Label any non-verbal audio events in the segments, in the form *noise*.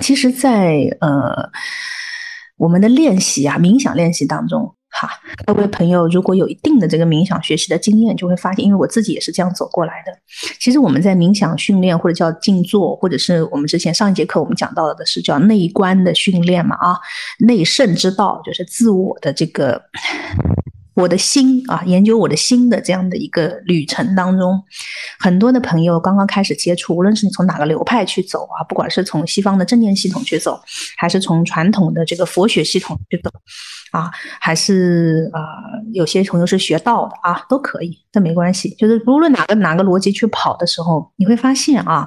其实，在呃我们的练习啊，冥想练习当中。哈，各位朋友，如果有一定的这个冥想学习的经验，就会发现，因为我自己也是这样走过来的。其实我们在冥想训练或者叫静坐，或者是我们之前上一节课我们讲到的是叫内观的训练嘛啊，内圣之道就是自我的这个我的心啊，研究我的心的这样的一个旅程当中，很多的朋友刚刚开始接触，无论是你从哪个流派去走啊，不管是从西方的正念系统去走，还是从传统的这个佛学系统去走。啊，还是啊，有些朋友是学道的啊，都可以，这没关系。就是无论哪个哪个逻辑去跑的时候，你会发现啊，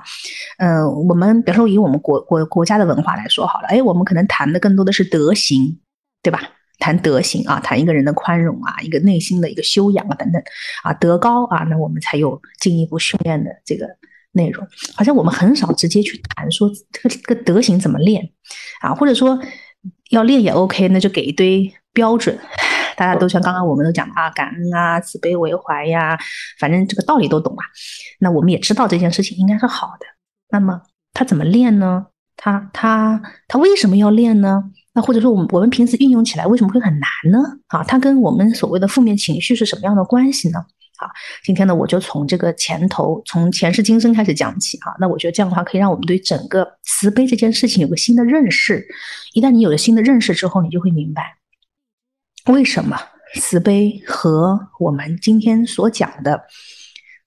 嗯，我们比如说以我们国国国家的文化来说好了，哎，我们可能谈的更多的是德行，对吧？谈德行啊，谈一个人的宽容啊，一个内心的一个修养啊等等啊，德高啊，那我们才有进一步训练的这个内容。好像我们很少直接去谈说这个这个德行怎么练啊，或者说。要练也 OK，那就给一堆标准，*sighs* 大家都像刚刚我们都讲啊，感恩啊，慈悲为怀呀，反正这个道理都懂啊。那我们也知道这件事情应该是好的。那么他怎么练呢？他他他为什么要练呢？那或者说我们我们平时运用起来为什么会很难呢？啊，它跟我们所谓的负面情绪是什么样的关系呢？啊，今天呢，我就从这个前头，从前世今生开始讲起啊。那我觉得这样的话，可以让我们对整个慈悲这件事情有个新的认识。一旦你有了新的认识之后，你就会明白，为什么慈悲和我们今天所讲的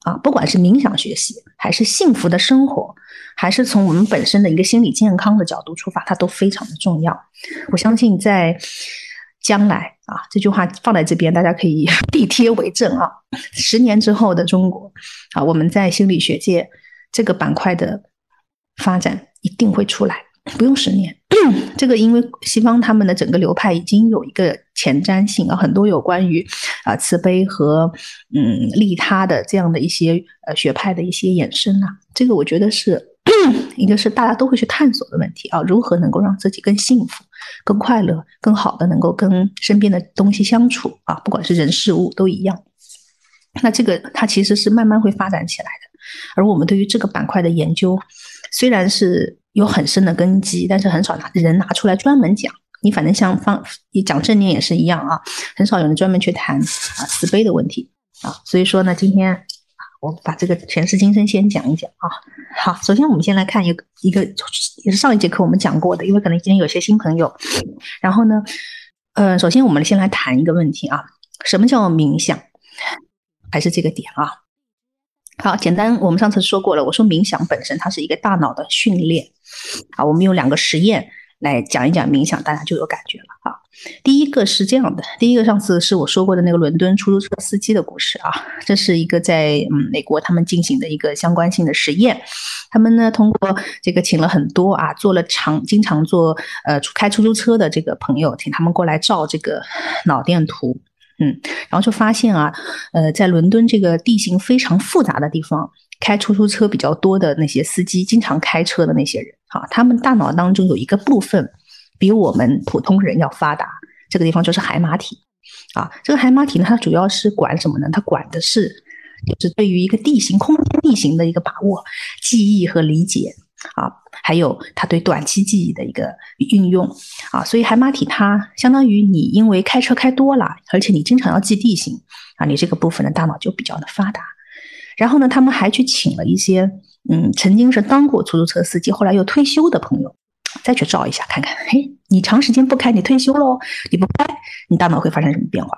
啊，不管是冥想学习，还是幸福的生活，还是从我们本身的一个心理健康的角度出发，它都非常的重要。我相信在。将来啊，这句话放在这边，大家可以 *laughs* 地贴为证啊。十年之后的中国啊，我们在心理学界这个板块的发展一定会出来，不用十年。*clears throat* 这个因为西方他们的整个流派已经有一个前瞻性啊，很多有关于啊慈悲和嗯利他的这样的一些呃学派的一些衍生啊，这个我觉得是。*clears throat* 一个是大家都会去探索的问题啊，如何能够让自己更幸福、更快乐、更好的能够跟身边的东西相处啊，不管是人事物都一样。那这个它其实是慢慢会发展起来的。而我们对于这个板块的研究，虽然是有很深的根基，但是很少拿人拿出来专门讲。你反正像放你讲正念也是一样啊，很少有人专门去谈啊慈悲的问题啊。所以说呢，今天。我把这个前世今生先讲一讲啊。好，首先我们先来看一个一个，也是上一节课我们讲过的，因为可能今天有些新朋友。然后呢，呃，首先我们先来谈一个问题啊，什么叫冥想？还是这个点啊？好，简单，我们上次说过了，我说冥想本身它是一个大脑的训练。啊，我们用两个实验来讲一讲冥想，大家就有感觉了啊。第一个是这样的，第一个上次是我说过的那个伦敦出租车司机的故事啊，这是一个在嗯美国他们进行的一个相关性的实验，他们呢通过这个请了很多啊做了常经常做呃开出租车的这个朋友，请他们过来照这个脑电图，嗯，然后就发现啊，呃在伦敦这个地形非常复杂的地方，开出租车比较多的那些司机，经常开车的那些人，啊，他们大脑当中有一个部分。比我们普通人要发达，这个地方就是海马体啊。这个海马体呢，它主要是管什么呢？它管的是，就是对于一个地形、空间地形的一个把握、记忆和理解啊，还有它对短期记忆的一个运用啊。所以海马体它相当于你因为开车开多了，而且你经常要记地形啊，你这个部分的大脑就比较的发达。然后呢，他们还去请了一些嗯，曾经是当过出租车司机，后来又退休的朋友。再去照一下看看，嘿，你长时间不开，你退休喽，你不开，你大脑会发生什么变化？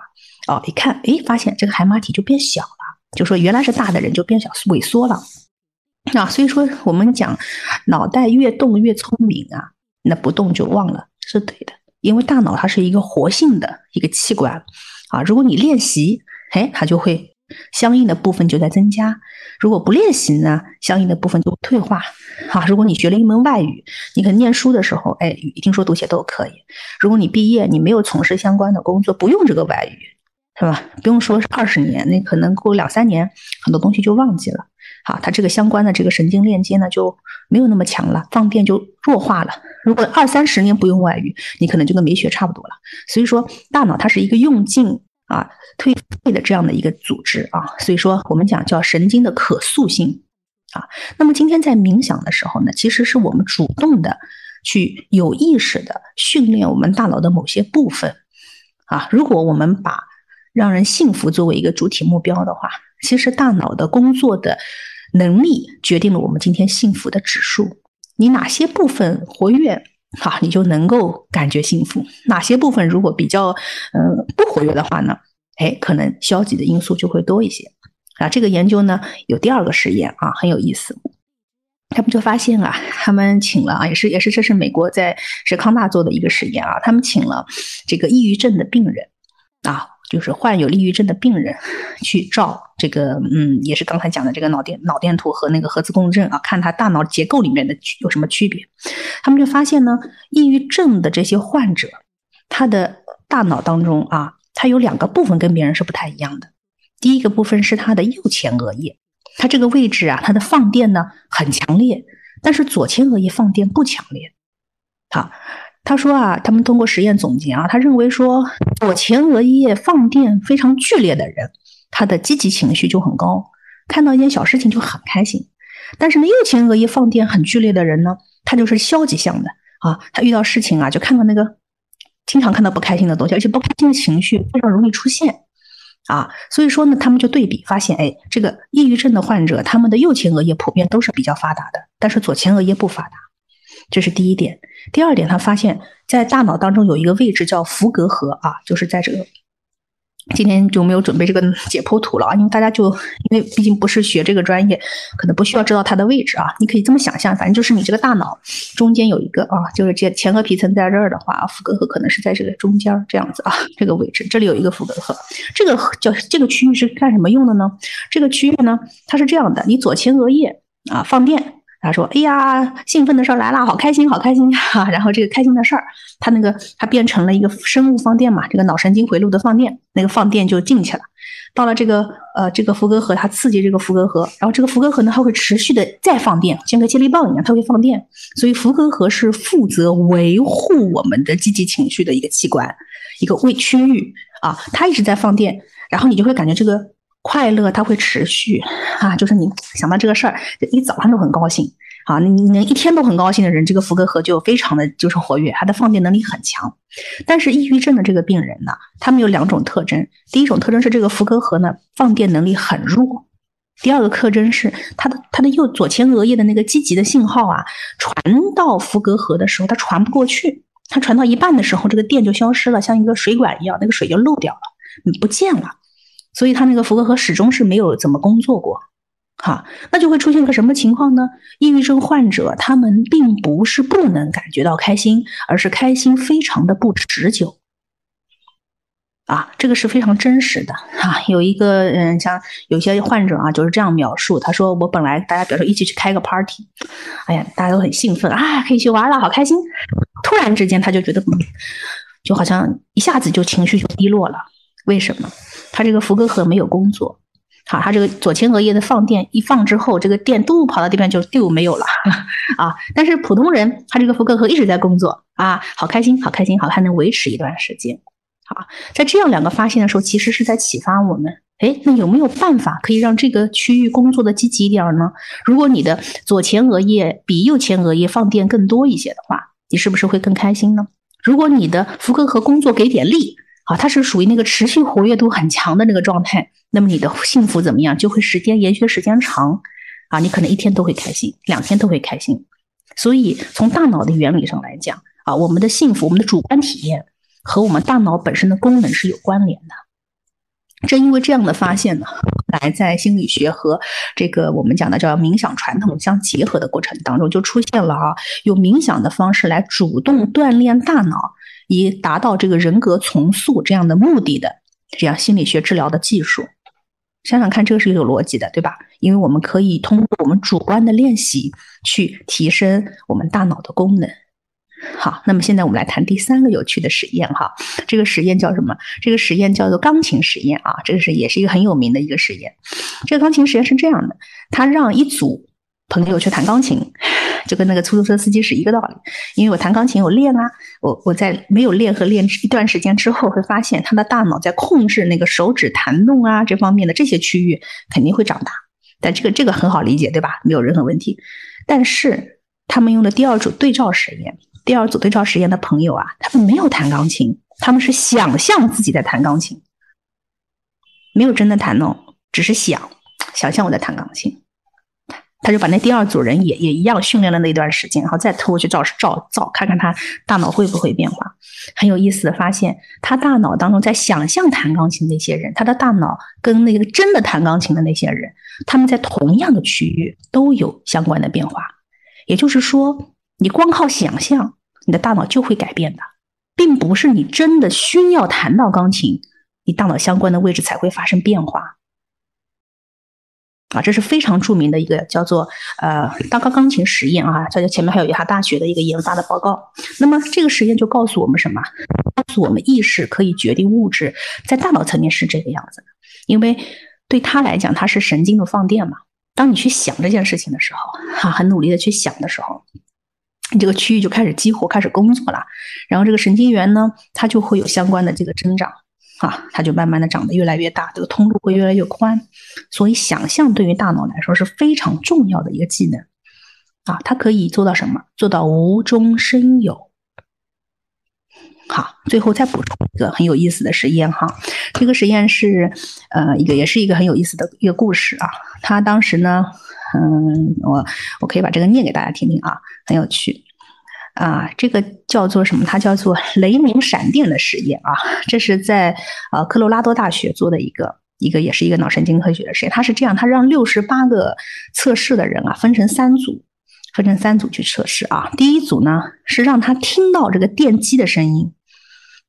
哦，一看，哎，发现这个海马体就变小了，就说原来是大的人就变小萎缩了。啊，所以说我们讲脑袋越动越聪明啊，那不动就忘了是对的，因为大脑它是一个活性的一个器官啊，如果你练习，哎，它就会。相应的部分就在增加，如果不练习呢，相应的部分就退化。好，如果你学了一门外语，你可能念书的时候，哎，听说读写都可以。如果你毕业，你没有从事相关的工作，不用这个外语，是吧？不用说是二十年，那可能过两三年，很多东西就忘记了。好，它这个相关的这个神经链接呢，就没有那么强了，放电就弱化了。如果二三十年不用外语，你可能就跟没学差不多了。所以说，大脑它是一个用尽。啊，退废的这样的一个组织啊，所以说我们讲叫神经的可塑性啊。那么今天在冥想的时候呢，其实是我们主动的去有意识的训练我们大脑的某些部分。啊，如果我们把让人幸福作为一个主体目标的话，其实大脑的工作的能力决定了我们今天幸福的指数。你哪些部分活跃，好，你就能够感觉幸福；哪些部分如果比较嗯不活跃的话呢？哎，可能消极的因素就会多一些。啊，这个研究呢有第二个实验啊，很有意思。他们就发现啊，他们请了啊，也是也是这是美国在是康大做的一个实验啊，他们请了这个抑郁症的病人啊，就是患有抑郁症的病人去照这个嗯，也是刚才讲的这个脑电脑电图和那个核磁共振啊，看他大脑结构里面的有什么区别。他们就发现呢，抑郁症的这些患者，他的大脑当中啊，他有两个部分跟别人是不太一样的。第一个部分是他的右前额叶。它这个位置啊，它的放电呢很强烈，但是左前额叶放电不强烈。好，他说啊，他们通过实验总结啊，他认为说左前额叶放电非常剧烈的人，他的积极情绪就很高，看到一件小事情就很开心。但是呢，右前额叶放电很剧烈的人呢，他就是消极向的啊，他遇到事情啊，就看到那个经常看到不开心的东西，而且不开心的情绪非常容易出现。啊，所以说呢，他们就对比发现，哎，这个抑郁症的患者，他们的右前额叶普遍都是比较发达的，但是左前额叶不发达，这是第一点。第二点，他发现，在大脑当中有一个位置叫福格核啊，就是在这个。今天就没有准备这个解剖图了啊，因为大家就因为毕竟不是学这个专业，可能不需要知道它的位置啊。你可以这么想象，反正就是你这个大脑中间有一个啊，就是这前额皮层在这儿的话，福格核可能是在这个中间这样子啊，这个位置这里有一个福格核，这个叫这个区域是干什么用的呢？这个区域呢，它是这样的，你左前额叶啊放电。他说：“哎呀，兴奋的事儿来了，好开心，好开心哈！然后这个开心的事儿，他那个他变成了一个生物放电嘛，这个脑神经回路的放电，那个放电就进去了。到了这个呃这个福格核，它刺激这个福格核，然后这个福格核呢，它会持续的再放电，像个接力棒一样，它会放电。所以福格核是负责维护我们的积极情绪的一个器官，一个位区域啊，它一直在放电，然后你就会感觉这个。”快乐它会持续啊，就是你想到这个事儿，一早上都很高兴啊。你能一天都很高兴的人，这个福格核就非常的就是活跃，它的放电能力很强。但是抑郁症的这个病人呢，他们有两种特征：第一种特征是这个福格核呢放电能力很弱；第二个特征是他的他的右左前额叶的那个积极的信号啊，传到福格核的时候它传不过去，它传到一半的时候，这个电就消失了，像一个水管一样，那个水就漏掉了，不见了。所以他那个福格和始终是没有怎么工作过，哈，那就会出现个什么情况呢？抑郁症患者他们并不是不能感觉到开心，而是开心非常的不持久，啊，这个是非常真实的啊。有一个嗯，像有些患者啊，就是这样描述，他说我本来大家比如说一起去开个 party，哎呀，大家都很兴奋啊，可以去玩了，好开心。突然之间他就觉得，就好像一下子就情绪就低落了，为什么？他这个福格核没有工作，好，他这个左前额叶的放电一放之后，这个电都跑到地方就丢没有了 *laughs* 啊。但是普通人他这个福格核一直在工作啊，好开心，好开心，好，还能维持一段时间。好，在这样两个发现的时候，其实是在启发我们，哎，那有没有办法可以让这个区域工作的积极一点呢？如果你的左前额叶比右前额叶放电更多一些的话，你是不是会更开心呢？如果你的福格核工作给点力。啊，它是属于那个持续活跃度很强的那个状态，那么你的幸福怎么样？就会时间延续时间长，啊，你可能一天都会开心，两天都会开心。所以从大脑的原理上来讲，啊，我们的幸福，我们的主观体验和我们大脑本身的功能是有关联的。正因为这样的发现呢，来在心理学和这个我们讲的叫冥想传统相结合的过程当中，就出现了啊，用冥想的方式来主动锻炼大脑。以达到这个人格重塑这样的目的的这样心理学治疗的技术，想想看，这个是有逻辑的，对吧？因为我们可以通过我们主观的练习去提升我们大脑的功能。好，那么现在我们来谈第三个有趣的实验哈，这个实验叫什么？这个实验叫做钢琴实验啊，这个是也是一个很有名的一个实验。这个钢琴实验是这样的，他让一组朋友去弹钢琴。就跟那个出租车司机是一个道理，因为我弹钢琴我练啊，我我在没有练和练一段时间之后，会发现他的大脑在控制那个手指弹动啊这方面的这些区域肯定会长大，但这个这个很好理解对吧？没有任何问题。但是他们用的第二组对照实验，第二组对照实验的朋友啊，他们没有弹钢琴，他们是想象自己在弹钢琴，没有真的弹哦，只是想想象我在弹钢琴。他就把那第二组人也也一样训练了那一段时间，然后再偷过去照照照，看看他大脑会不会变化。很有意思的发现，他大脑当中在想象弹钢琴那些人，他的大脑跟那个真的弹钢琴的那些人，他们在同样的区域都有相关的变化。也就是说，你光靠想象，你的大脑就会改变的，并不是你真的需要弹到钢琴，你大脑相关的位置才会发生变化。啊，这是非常著名的一个叫做呃大高钢琴实验啊，在这前面还有一哈大学的一个研发的报告。那么这个实验就告诉我们什么？告诉我们意识可以决定物质，在大脑层面是这个样子的。因为对他来讲，它是神经的放电嘛。当你去想这件事情的时候，哈，很努力的去想的时候，你这个区域就开始激活，开始工作了。然后这个神经元呢，它就会有相关的这个增长。啊，它就慢慢的长得越来越大，这个通路会越来越宽，所以想象对于大脑来说是非常重要的一个技能啊，它可以做到什么？做到无中生有。好，最后再补充一个很有意思的实验哈，这个实验是呃一个也是一个很有意思的一个故事啊，他当时呢，嗯，我我可以把这个念给大家听听啊，很有趣。啊，这个叫做什么？它叫做雷鸣闪电的实验啊。这是在呃科罗拉多大学做的一个一个，也是一个脑神经科学的实验。它是这样，它让六十八个测试的人啊分成三组，分成三组去测试啊。第一组呢是让他听到这个电机的声音，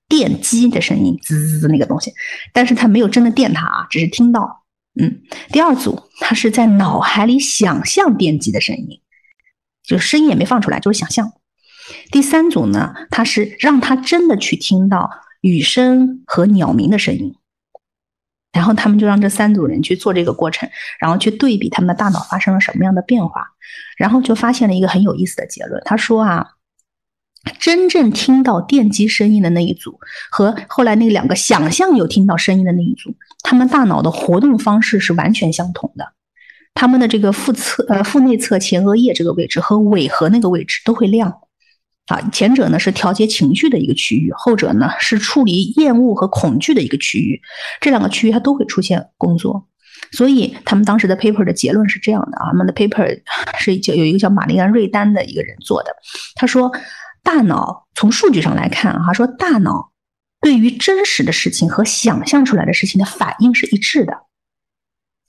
电机的声音滋滋滋那个东西，但是他没有真的电他啊，只是听到。嗯，第二组他是在脑海里想象电机的声音，就声音也没放出来，就是想象。第三组呢，它是让他真的去听到雨声和鸟鸣的声音，然后他们就让这三组人去做这个过程，然后去对比他们的大脑发生了什么样的变化，然后就发现了一个很有意思的结论。他说啊，真正听到电机声音的那一组和后来那两个想象有听到声音的那一组，他们大脑的活动方式是完全相同的，他们的这个腹侧呃腹内侧前额叶这个位置和尾核那个位置都会亮。啊，前者呢是调节情绪的一个区域，后者呢是处理厌恶和恐惧的一个区域。这两个区域它都会出现工作，所以他们当时的 paper 的结论是这样的啊，他们的 paper *laughs* 是叫有一个叫玛丽安瑞丹的一个人做的。他说，大脑从数据上来看啊，说大脑对于真实的事情和想象出来的事情的反应是一致的，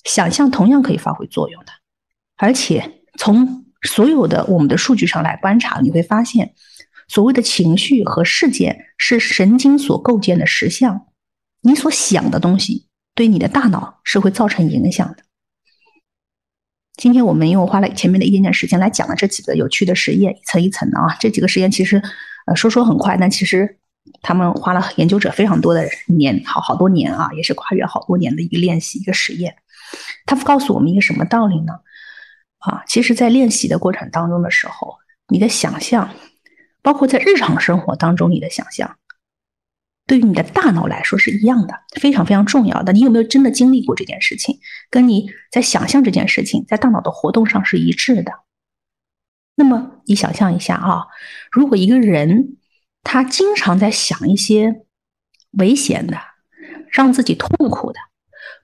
想象同样可以发挥作用的，而且从所有的我们的数据上来观察，你会发现，所谓的情绪和事件是神经所构建的实像。你所想的东西对你的大脑是会造成影响的。今天我们又花了前面的一点点时间来讲了这几个有趣的实验，一层一层的啊。这几个实验其实呃说说很快，但其实他们花了研究者非常多的年，好好多年啊，也是跨越好多年的一个练习一个实验。它告诉我们一个什么道理呢？啊，其实，在练习的过程当中的时候，你的想象，包括在日常生活当中你的想象，对于你的大脑来说是一样的，非常非常重要的。你有没有真的经历过这件事情？跟你在想象这件事情，在大脑的活动上是一致的。那么，你想象一下啊，如果一个人他经常在想一些危险的、让自己痛苦的、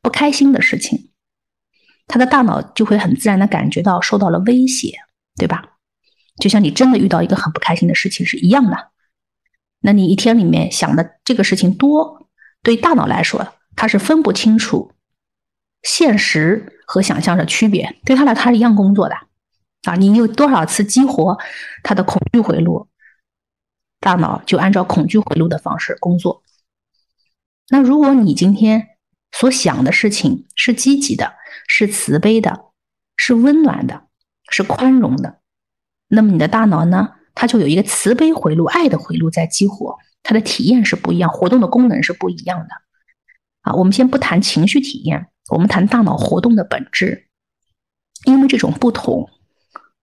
不开心的事情。他的大脑就会很自然的感觉到受到了威胁，对吧？就像你真的遇到一个很不开心的事情是一样的。那你一天里面想的这个事情多，对大脑来说，它是分不清楚现实和想象的区别。对他来，他是一样工作的啊。你有多少次激活他的恐惧回路，大脑就按照恐惧回路的方式工作。那如果你今天所想的事情是积极的，是慈悲的，是温暖的，是宽容的。那么你的大脑呢？它就有一个慈悲回路、爱的回路在激活，它的体验是不一样，活动的功能是不一样的。啊，我们先不谈情绪体验，我们谈大脑活动的本质。因为这种不同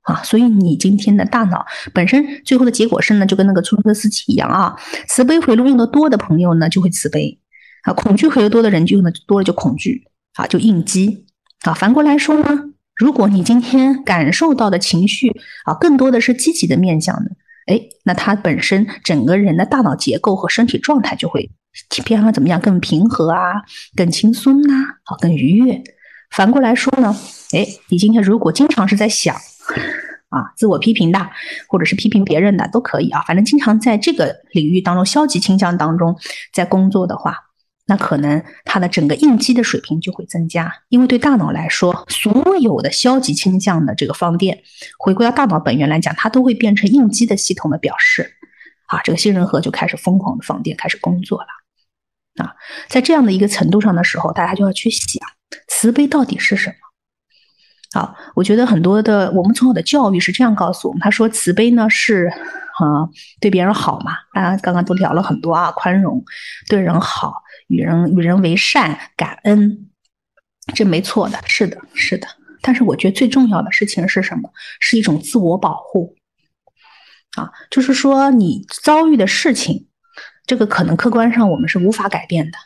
啊，所以你今天的大脑本身最后的结果是呢，就跟那个出租车司机一样啊，慈悲回路用的多的朋友呢就会慈悲啊，恐惧回路多的人就用的多了就恐惧啊，就应激。啊，反过来说呢，如果你今天感受到的情绪啊，更多的是积极的面向的，哎，那他本身整个人的大脑结构和身体状态就会偏向怎么样？更平和啊，更轻松啊，好，更愉悦。反过来说呢，哎，你今天如果经常是在想啊，自我批评的，或者是批评别人的都可以啊，反正经常在这个领域当中消极倾向当中在工作的话。那可能他的整个应激的水平就会增加，因为对大脑来说，所有的消极倾向的这个放电，回归到大脑本源来讲，它都会变成应激的系统的表示。啊，这个杏仁核就开始疯狂的放电，开始工作了。啊，在这样的一个程度上的时候，大家就要去想，慈悲到底是什么？好，我觉得很多的我们从小的教育是这样告诉我们，他说慈悲呢是啊对别人好嘛，大家刚刚都聊了很多啊，宽容，对人好。与人与人为善，感恩，这没错的，是的，是的。但是我觉得最重要的事情是什么？是一种自我保护啊，就是说你遭遇的事情，这个可能客观上我们是无法改变的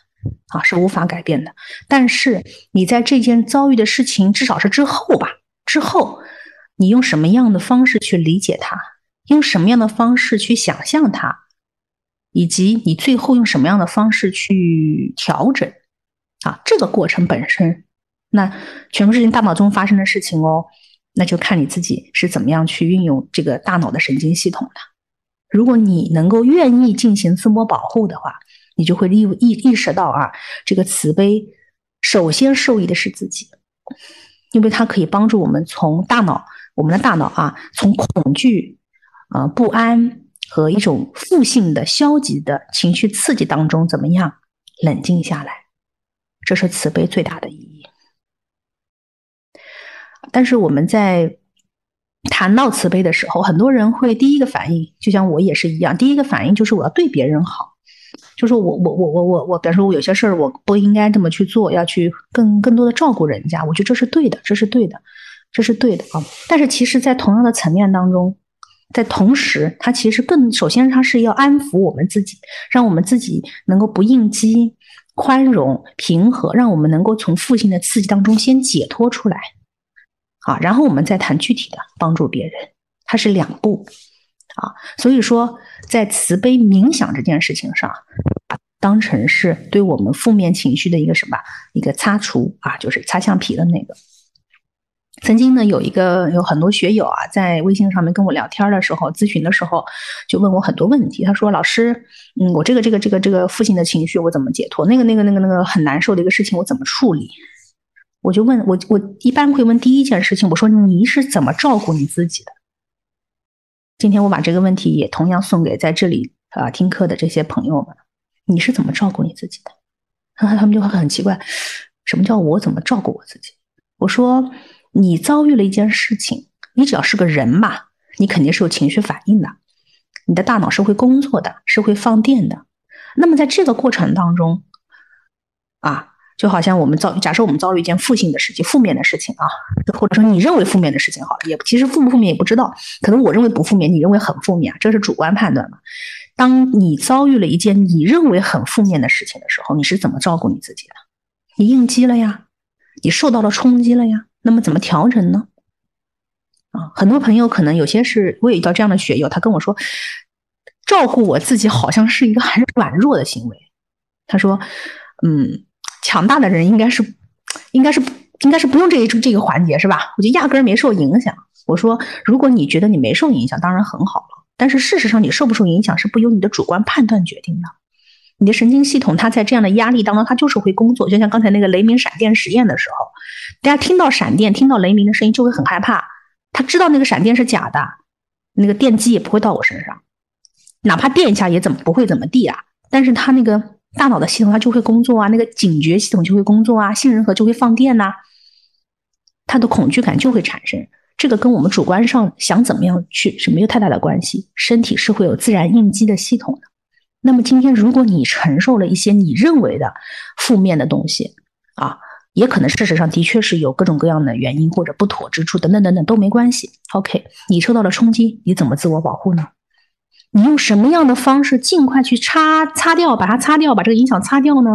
啊，是无法改变的。但是你在这件遭遇的事情，至少是之后吧，之后你用什么样的方式去理解它，用什么样的方式去想象它？以及你最后用什么样的方式去调整啊？这个过程本身，那全部是你大脑中发生的事情哦，那就看你自己是怎么样去运用这个大脑的神经系统的。如果你能够愿意进行自我保护的话，你就会意意意识到啊，这个慈悲首先受益的是自己，因为它可以帮助我们从大脑，我们的大脑啊，从恐惧啊不安。和一种负性的、消极的情绪刺激当中，怎么样冷静下来？这是慈悲最大的意义。但是我们在谈到慈悲的时候，很多人会第一个反应，就像我也是一样，第一个反应就是我要对别人好，就是我我我我我我，比如说我有些事儿我不应该这么去做，要去更更多的照顾人家，我觉得这是对的，这是对的，这是对的啊。但是其实，在同样的层面当中。在同时，它其实更首先，它是要安抚我们自己，让我们自己能够不应激、宽容、平和，让我们能够从负性的刺激当中先解脱出来，啊，然后我们再谈具体的帮助别人，它是两步，啊，所以说在慈悲冥想这件事情上，当成是对我们负面情绪的一个什么一个擦除啊，就是擦橡皮的那个。曾经呢，有一个有很多学友啊，在微信上面跟我聊天的时候，咨询的时候，就问我很多问题。他说：“老师，嗯，我这个这个这个这个父亲的情绪我怎么解脱？那个那个那个那个很难受的一个事情我怎么处理？”我就问我我一般会问第一件事情，我说你是怎么照顾你自己的？今天我把这个问题也同样送给在这里啊听课的这些朋友们，你是怎么照顾你自己的？他们就会很奇怪，什么叫我怎么照顾我自己？我说。你遭遇了一件事情，你只要是个人嘛，你肯定是有情绪反应的，你的大脑是会工作的，是会放电的。那么在这个过程当中，啊，就好像我们遭假设我们遭遇一件负性的事情、负面的事情啊，或者说你认为负面的事情好了，也其实负不负面也不知道，可能我认为不负面，你认为很负面啊，这是主观判断嘛。当你遭遇了一件你认为很负面的事情的时候，你是怎么照顾你自己的？你应激了呀，你受到了冲击了呀。那么怎么调整呢？啊，很多朋友可能有些是，我也遇到这样的学友，他跟我说，照顾我自己好像是一个很软弱的行为。他说，嗯，强大的人应该是，应该是，应该是不用这一这个环节是吧？我就压根儿没受影响。我说，如果你觉得你没受影响，当然很好了。但是事实上，你受不受影响是不由你的主观判断决定的。你的神经系统，它在这样的压力当中，它就是会工作。就像刚才那个雷鸣闪电实验的时候，大家听到闪电、听到雷鸣的声音就会很害怕。他知道那个闪电是假的，那个电击也不会到我身上，哪怕电一下也怎么不会怎么地啊。但是他那个大脑的系统它就会工作啊，那个警觉系统就会工作啊，杏仁核就会放电呐，他的恐惧感就会产生。这个跟我们主观上想怎么样去是没有太大的关系。身体是会有自然应激的系统的。那么今天，如果你承受了一些你认为的负面的东西，啊，也可能事实上的确是有各种各样的原因或者不妥之处，等等等等都没关系。OK，你受到了冲击，你怎么自我保护呢？你用什么样的方式尽快去擦擦掉，把它擦掉，把这个影响擦掉呢？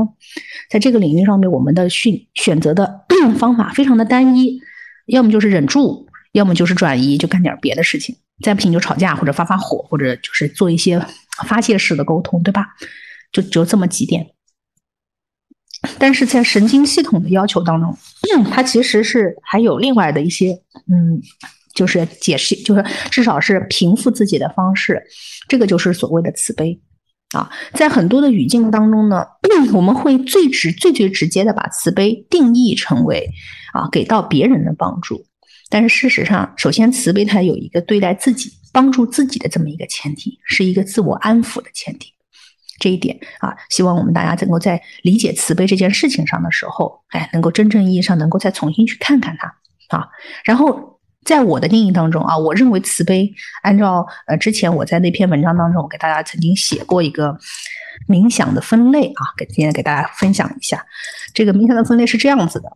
在这个领域上面，我们的训选择的 *clears throat* 方法非常的单一，要么就是忍住，要么就是转移，就干点别的事情。再不行就吵架或者发发火，或者就是做一些发泄式的沟通，对吧？就只有这么几点。但是在神经系统的要求当中，它其实是还有另外的一些，嗯，就是解释，就是至少是平复自己的方式。这个就是所谓的慈悲啊。在很多的语境当中呢，我们会最直、最最直接的把慈悲定义成为啊，给到别人的帮助。但是事实上，首先慈悲它有一个对待自己、帮助自己的这么一个前提，是一个自我安抚的前提。这一点啊，希望我们大家能够在理解慈悲这件事情上的时候，哎，能够真正意义上能够再重新去看看它啊。然后在我的定义当中啊，我认为慈悲，按照呃之前我在那篇文章当中，我给大家曾经写过一个冥想的分类啊，给今天给大家分享一下。这个冥想的分类是这样子的，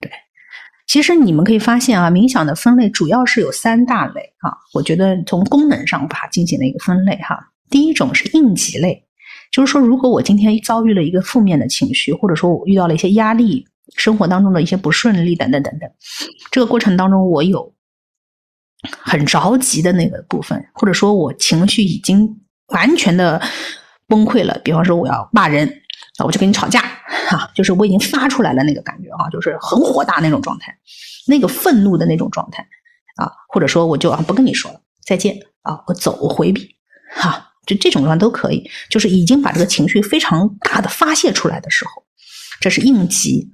对，其实你们可以发现啊，冥想的分类主要是有三大类啊。我觉得从功能上把它进行了一个分类哈。第一种是应急类。就是说，如果我今天遭遇了一个负面的情绪，或者说我遇到了一些压力，生活当中的一些不顺利等等等等，这个过程当中我有很着急的那个部分，或者说我情绪已经完全的崩溃了，比方说我要骂人，啊我就跟你吵架，哈，就是我已经发出来了那个感觉啊，就是很火大那种状态，那个愤怒的那种状态啊，或者说我就啊不跟你说了，再见啊，我走，我回避，哈。就这种状态都可以，就是已经把这个情绪非常大的发泄出来的时候，这是应急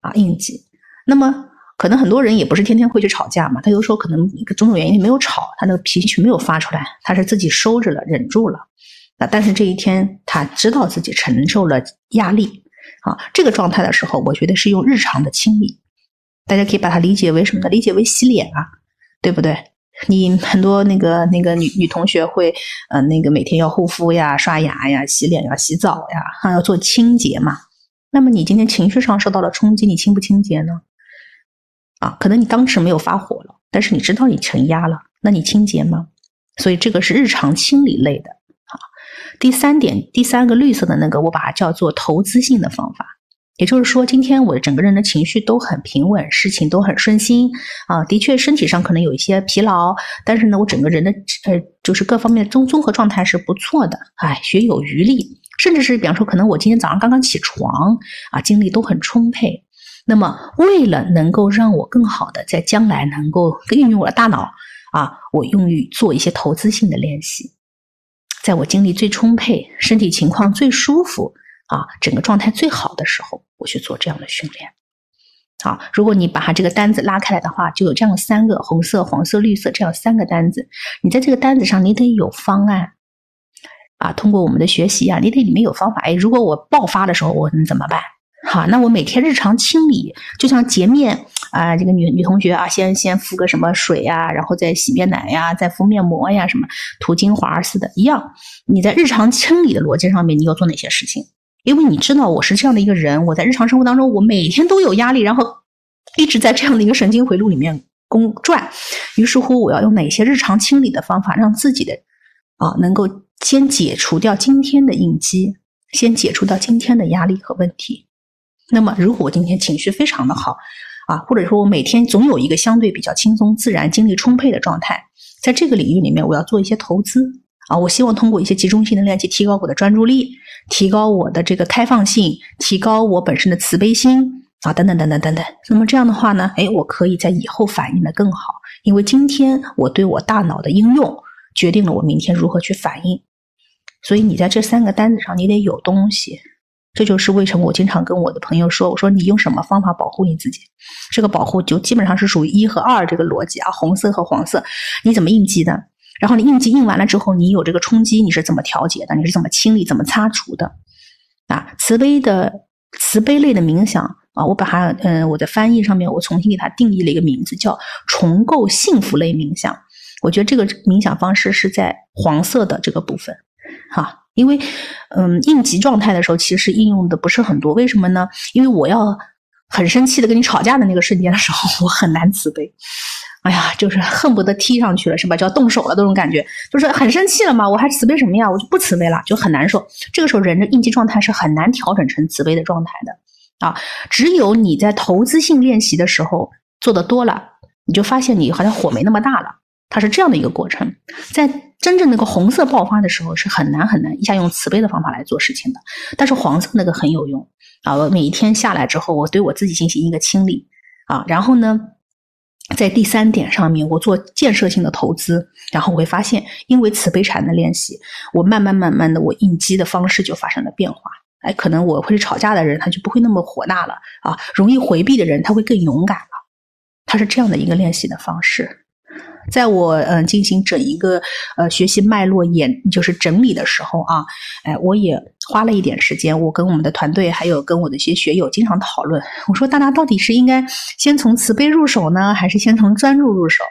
啊，应急。那么可能很多人也不是天天会去吵架嘛，他有时候可能一个种种原因没有吵，他那个脾气没有发出来，他是自己收着了，忍住了。那，但是这一天他知道自己承受了压力啊，这个状态的时候，我觉得是用日常的清理，大家可以把它理解为什么呢？理解为洗脸啊，对不对？你很多那个那个女女同学会，呃，那个每天要护肤呀、刷牙呀、洗脸呀、洗澡呀，还要做清洁嘛。那么你今天情绪上受到了冲击，你清不清洁呢？啊，可能你当时没有发火了，但是你知道你承压了，那你清洁吗？所以这个是日常清理类的。啊。第三点，第三个绿色的那个，我把它叫做投资性的方法。也就是说，今天我整个人的情绪都很平稳，事情都很顺心啊。的确，身体上可能有一些疲劳，但是呢，我整个人的呃，就是各方面的综综合状态是不错的，哎，学有余力，甚至是比方说，可能我今天早上刚刚起床啊，精力都很充沛。那么，为了能够让我更好的在将来能够运用我的大脑啊，我用于做一些投资性的练习，在我精力最充沛、身体情况最舒服。啊，整个状态最好的时候，我去做这样的训练。好，如果你把它这个单子拉开来的话，就有这样三个红色、黄色、绿色这样三个单子。你在这个单子上，你得有方案啊。通过我们的学习啊，你得里面有方法。哎，如果我爆发的时候，我能怎么办？好，那我每天日常清理，就像洁面啊，这个女女同学啊，先先敷个什么水呀，然后再洗面奶呀，再敷面膜呀，什么涂精华似的，一样。你在日常清理的逻辑上面，你要做哪些事情？因为你知道我是这样的一个人，我在日常生活当中，我每天都有压力，然后一直在这样的一个神经回路里面公转。于是乎，我要用哪些日常清理的方法，让自己的啊能够先解除掉今天的应激，先解除掉今天的压力和问题。那么，如果我今天情绪非常的好啊，或者说我每天总有一个相对比较轻松、自然、精力充沛的状态，在这个领域里面，我要做一些投资啊。我希望通过一些集中性的练习，提高我的专注力。提高我的这个开放性，提高我本身的慈悲心啊，等等等等等等。那么这样的话呢，哎，我可以在以后反应的更好，因为今天我对我大脑的应用，决定了我明天如何去反应。所以你在这三个单子上，你得有东西。这就是为什么我经常跟我的朋友说，我说你用什么方法保护你自己？这个保护就基本上是属于一和二这个逻辑啊，红色和黄色，你怎么应激的？然后你应急应完了之后，你有这个冲击，你是怎么调节的？你是怎么清理、怎么擦除的？啊，慈悲的慈悲类的冥想啊，我把它嗯，我的翻译上面我重新给它定义了一个名字，叫重构幸福类冥想。我觉得这个冥想方式是在黄色的这个部分，哈，因为嗯，应急状态的时候其实应用的不是很多，为什么呢？因为我要很生气的跟你吵架的那个瞬间的时候，*laughs* 我很难慈悲。哎呀，就是恨不得踢上去了，是吧？就要动手了，这种感觉，就是很生气了嘛。我还慈悲什么呀？我就不慈悲了，就很难受。这个时候，人的应激状态是很难调整成慈悲的状态的啊。只有你在投资性练习的时候做的多了，你就发现你好像火没那么大了它是这样的一个过程，在真正那个红色爆发的时候，是很难很难一下用慈悲的方法来做事情的。但是黄色那个很有用啊！我每一天下来之后，我对我自己进行一个清理啊，然后呢，在第三点上面，我做建设性的投资，然后我会发现，因为慈悲禅的练习，我慢慢慢慢的，我应激的方式就发生了变化。哎，可能我会吵架的人，他就不会那么火大了啊，容易回避的人，他会更勇敢了。他是这样的一个练习的方式。在我嗯进行整一个呃学习脉络演就是整理的时候啊，哎，我也花了一点时间，我跟我们的团队还有跟我的一些学友经常讨论。我说大家到底是应该先从慈悲入手呢，还是先从专注入手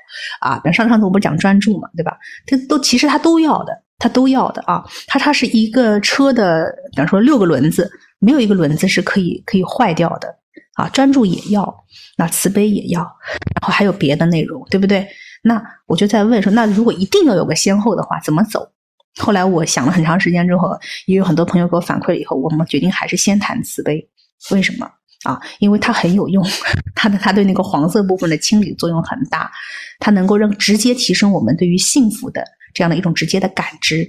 啊？那上上次我不讲专注嘛，对吧？它都其实它都要的，它都要的啊。它它是一个车的，比方说六个轮子，没有一个轮子是可以可以坏掉的啊。专注也要，那慈悲也要，然后还有别的内容，对不对？那我就在问说，那如果一定要有个先后的话，怎么走？后来我想了很长时间之后，也有很多朋友给我反馈了以后，我们决定还是先谈慈悲。为什么啊？因为它很有用，*laughs* 它的它对那个黄色部分的清理作用很大，它能够让直接提升我们对于幸福的这样的一种直接的感知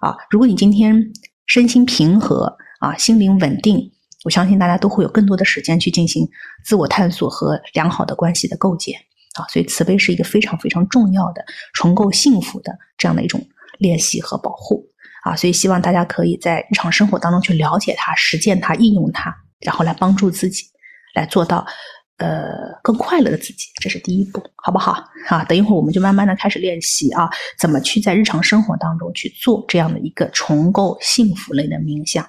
啊。如果你今天身心平和啊，心灵稳定，我相信大家都会有更多的时间去进行自我探索和良好的关系的构建。所以慈悲是一个非常非常重要的重构幸福的这样的一种练习和保护啊，所以希望大家可以在日常生活当中去了解它、实践它、应用它，然后来帮助自己来做到呃更快乐的自己，这是第一步，好不好？啊，等一会儿我们就慢慢的开始练习啊，怎么去在日常生活当中去做这样的一个重构幸福类的冥想。